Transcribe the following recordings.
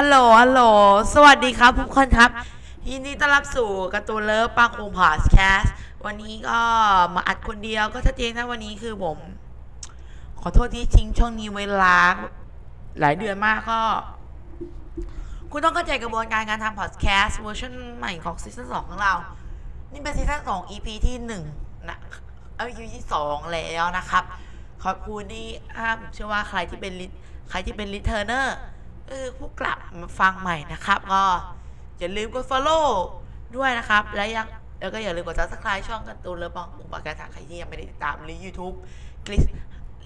ฮัลโหล ฮัลโหล สวัสดีครับทุกคนครับ ยินดีต้อนรับสู่การ์ตูนเลิฟปังคุงพอดแคสต์วันนี้ก็มาอัดคนเดียวก็ชัดเจนนะวันนี้คือผม ขอโทษที่ทิ้งช่วงนี้เวลา หลายเดือนมากก็ คุณต้องเข้าใจกระบวนการการทำพอดแคสต์เวอร์ชันใหม่ของ season สองของเรา นี่เป็น season สอง EP ที่หนึ่งนะเอ้ย EP ที่สองแล้วนะครับ ขอบคุณที่อ่ามเชื่อว่าใครที่เป็นใครที่เป็นรีเทอร์เนอร์ เออผู้กลับมาฟังใหม่นะครับ ก็อย่าลืมกด follow ด้วยนะครับ และยังแล้วก็อย่าลืมกด subscribe ช่องกันตูนเรือปองอุปการะใครที่ยังไม่ได้ติดตามหรือ YouTube คลิก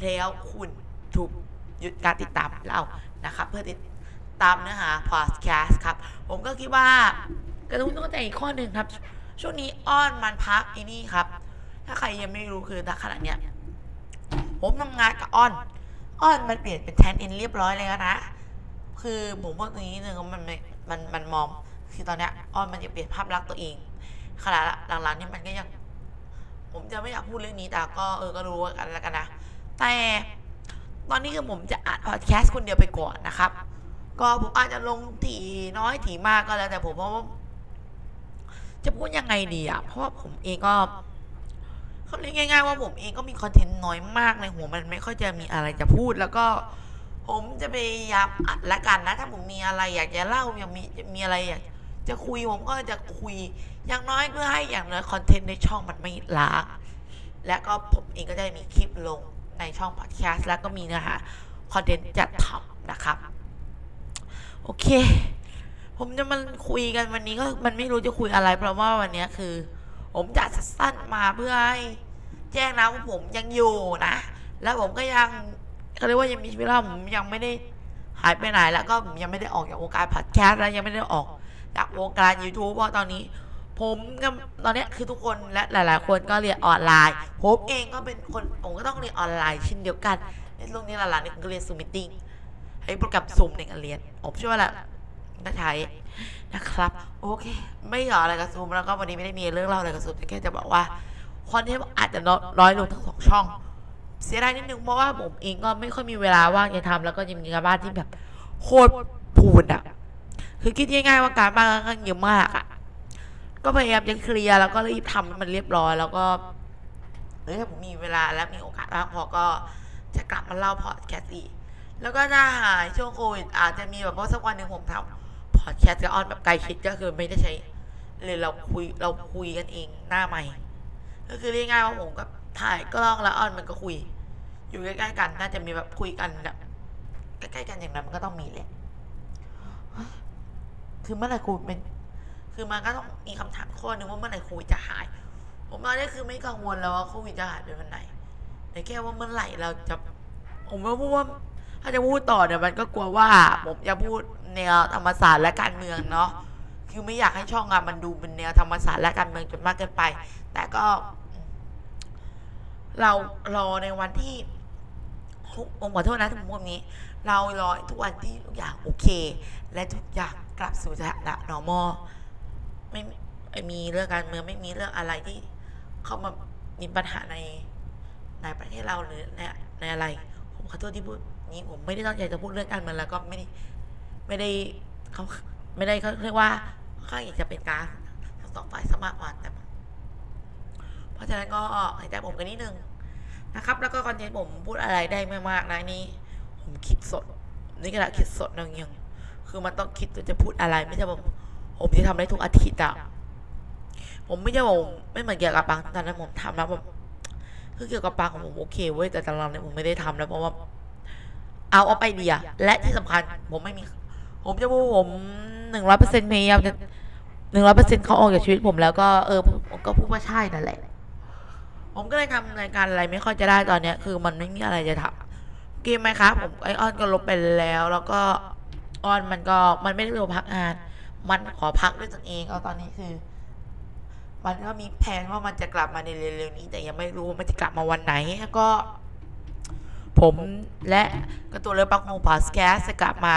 แล้วคุณถูกหยุดการติดตามเรานะครับ เพื่อติดตามเนื้อหา podcast ครับ ผมก็คิดว่ากระตุ้นต้องใจอีกข้อหนึ่งครับ ช่วงนี้อ้อนมันพักไอ้นี่ครับ ถ้าใครยังไม่รู้คือณขณะเนี้ยผมทำงานกับอ้อน อ้อนมันเปลี่ยนเป็นแทนเอ็นเรียบร้อยแล้วนะ คือผมพูดตรงนี้นิดนึงว่ามันมันมันมองคือตอนเนี้ยอ้อนมันจะเปลี่ยนภาพลักษณ์ตัวเองขณะหลังๆนี่มันก็ยัง ผมจะไม่อยากพูดเรื่องนี้แต่ก็เออก็รู้กันแล้วกันนะแต่ตอนนี้คือผมจะอัดพอดแคสต์คนเดียวไปก่อนนะครับ ก็ผมอาจจะลงถี่น้อยถี่มากก็แล้วแต่ผมเพราะว่าจะพูดยังไงดีอะ เพราะว่าผมเองก็เขาเรียกง่าย ๆ ว่าผมเองก็มีคอนเทนต์น้อยมากในหัวมันไม่ค่อยจะมีอะไรจะพูดแล้วก็ ผมจะพยายามอัดละกันนะ ถ้าผมมีอะไรอยากจะเล่าอยากมีมีอะไรอยากจะคุยผมก็จะคุย อย่างน้อยเพื่อให้อย่างน้อยคอนเทนต์ในช่องมันไม่ล้าและก็ผมเองก็จะมีคลิปลงในช่องพอดแคสต์แล้วก็มีเนื้อหาคอนเทนต์จัดทำนะครับ โอเค ผมจะมาคุยกันวันนี้ก็มันไม่รู้จะคุยอะไร เพราะว่าวันนี้คือ ผมจัดสั้นมาเพื่อให้แจ้งนะว่าผมยังอยู่นะ แล้วผมก็ยัง เขาเรียกว่ายังมีชีวิตรอดผมยังไม่ได้หายไปไหนแล้วก็ผมยังไม่ได้ออกจากวงการพอดแคสต์แล้วยังไม่ได้ออกจากวงการ YouTube เพราะตอนนี้ ผมก็ตอนนี้คือทุกคนและหลาย ๆ คนก็เรียนออนไลน์ ผมเองก็เป็นคนผมก็ต้องเรียนออนไลน์เช่นเดียวกันในช่วงนี้หลานๆเนี่ยก็เรียน Zoom Meeting ใช้โปรแกรมซูมในการเรียนผมเชื่อว่าแหละน่าใช้นะครับ โอเค ไม่หยออะไรกับซูมแล้วก็วันนี้ไม่ได้มีเรื่องเล่าอะไรกับซูมแต่แค่จะบอกว่า content อาจจะน้อยลงทั้งสองช่อง เสียดายนิดนึงเพราะว่าผมเองก็ไม่ค่อยมีเวลาว่างจะทำแล้วก็ยังมีงานบ้านที่แบบโคตรพูนอะคือคิดง่ายๆว่าการบ้านค่อนข้างเยอะมากอะก็พยายามจะเคลียร์แล้วก็รีบทำให้มันเรียบร้อยแล้วก็เออถ้าผมมีเวลาและมีโอกาสว่างพอก็จะกลับมาเล่าพอดแคสต์อีก แล้วก็ถ้าหายช่วงโควิดอาจจะมีแบบว่าสักวันหนึ่งผมทำพอดแคสต์กับออนแบบไกลชิดก็คือไม่ได้ใช้เลยเราคุยเราคุยกันเองหน้าใหม่ ก็คือเรียกง่ายว่าผมก็ ถ่ายกล้องแล้วออนมันก็คุย อยู่ใกล้ๆกัน น่าจะมีแบบคุยกันแบบใกล้ๆกันอย่างนั้นมันก็ต้องมีแหละคือเมื่อไหร่ควิดเป็น คือมันก็ต้องมีคำถามข้อนึงว่าเมื่อไหร่โควิดจะหาย ผมตอนนี้คือไม่กังวลแล้วว่าโควิดจะหายเป็นวันไหนแต่แค่ว่าเมื่อไหร่เราจะ ผมว่าพูดว่า ถ้าจะพูดต่อเนี่ยมันก็กลัวว่า ผมจะพูดแนวธรรมศาสตร์และการเมืองเนาะ คือไม่อยากให้ช่องงานมันดูเป็นแนวธรรมศาสตร์และการเมืองจนมากเกินไป แต่ก็ เรารอในวันที่ผมขอโทษนะที่ผมพูดแบบนี้ เรารอทุกวันที่ทุกอย่างโอเค และทุกอย่างกลับสู่สถานะ normal ไม่ไม่มีเรื่องการเมืองไม่มีเรื่องอะไรที่เข้ามามีปัญหาในในประเทศเราหรือในในอะไร ผมขอโทษที่พูดนี้ผมไม่ได้ตั้งใจจะพูดเรื่องการเมืองแล้วก็ไม่ได้ไม่ได้เขาไม่ได้เขาเรียกว่าข้าอยากจะเป็นการทั้งสองฝ่ายสมากกว่าแต่ เพราะฉะนั้นก็หายใจผมกันนิดนึงนะครับ แล้วก็คอนเทนต์ผมพูดอะไรได้ไม่มากนะนี่ผมคิดสด นี่กระดาษคิดสดนึงยังคือมันต้องคิดว่าจะพูดอะไรไม่ใช่ผมผมจะทำได้ทุกอาทิตย์อะผมไม่ใช่ผมไม่เหมือนเกี่ยวกับปังตอนนั้นผมทำแล้วผมคือเกี่ยวกับปังของผมโอเคเว้ยแต่ตอนหลังเนี่ยผมไม่ได้ทำแล้วเพราะว่าเอาเอาไปเดียและที่สำคัญผมไม่มี ผมจะพูดผมหนึ่งร้อยเปอร์เซ็นต์พยายามจะหนึ่งร้อยเปอร์เซ็นต์เขาออกจากชีวิตผมแล้วก็เออผมก็พูดว่าใช่นั่นแหละ ผมก็เลยทำรายการอะไรไม่ค่อยจะได้ตอนเนี้ย คือมันไม่มีอะไรจะทำเกมไหมครับผมไอออนก็ลบไปแล้ว แล้วก็ออนมันก็มันไม่ได้ลงพักงาน มันขอพักด้วยตนเองเอาตอนนี้คือ มันก็มีแผนว่ามันจะกลับมาในเร็วๆนี้ แต่ยังไม่รู้ว่ามันจะกลับมาวันไหนก็ ผมและกระตัวเรือปักโฮพอสแคสจะกลับมา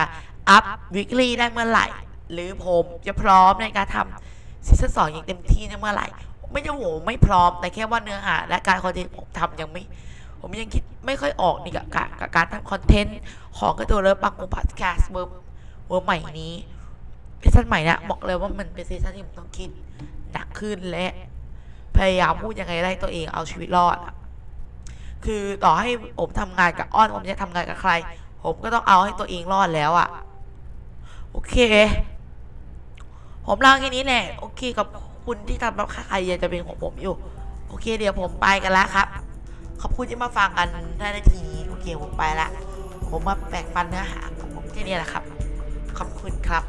อัพวิกฤตได้เมื่อไหร่ หรือผมจะพร้อมในการทำซีซั่นสองอย่างเต็มที่ในเมื่อไหร่ ไม่ใช่ผมไม่พร้อมแต่แค่ว่าเนื้อหาและการคอนเทนต์ผมทำยังไม่ ผมยังคิดไม่ค่อยออกนี่กับการกับการทำคอนเทนต์ของกระตัวเรือปักโฮพอสแคสเวอร์เวอร์ใหม่นี้ซีซั่นใหม่นี่ยบอกเลยว่ามันเป็นซีซั่นที่ผมต้องคิดหนักขึ้นและพยายามพูดยังไงได้ตัวเองเอาชีวิตรอดคือต่อให้ผมทำงานกับอ้อนผมจะทำงานกับใคร ผมก็ต้องเอาให้ตัวเองรอดแล้วอะโอเค ผมลาแค่นี้แหละ โอเคกับ คุณที่ทำรับใครยังจะเป็นของผมอยู่ โอเค เดี๋ยวผมไปกันแล้วครับ ขอบคุณที่มาฟังกันได้นาทีนี้โอเคผมไปละ ผมมาแบ่งปันเนื้อหาของผมแค่นี้แหละครับ ขอบคุณครับ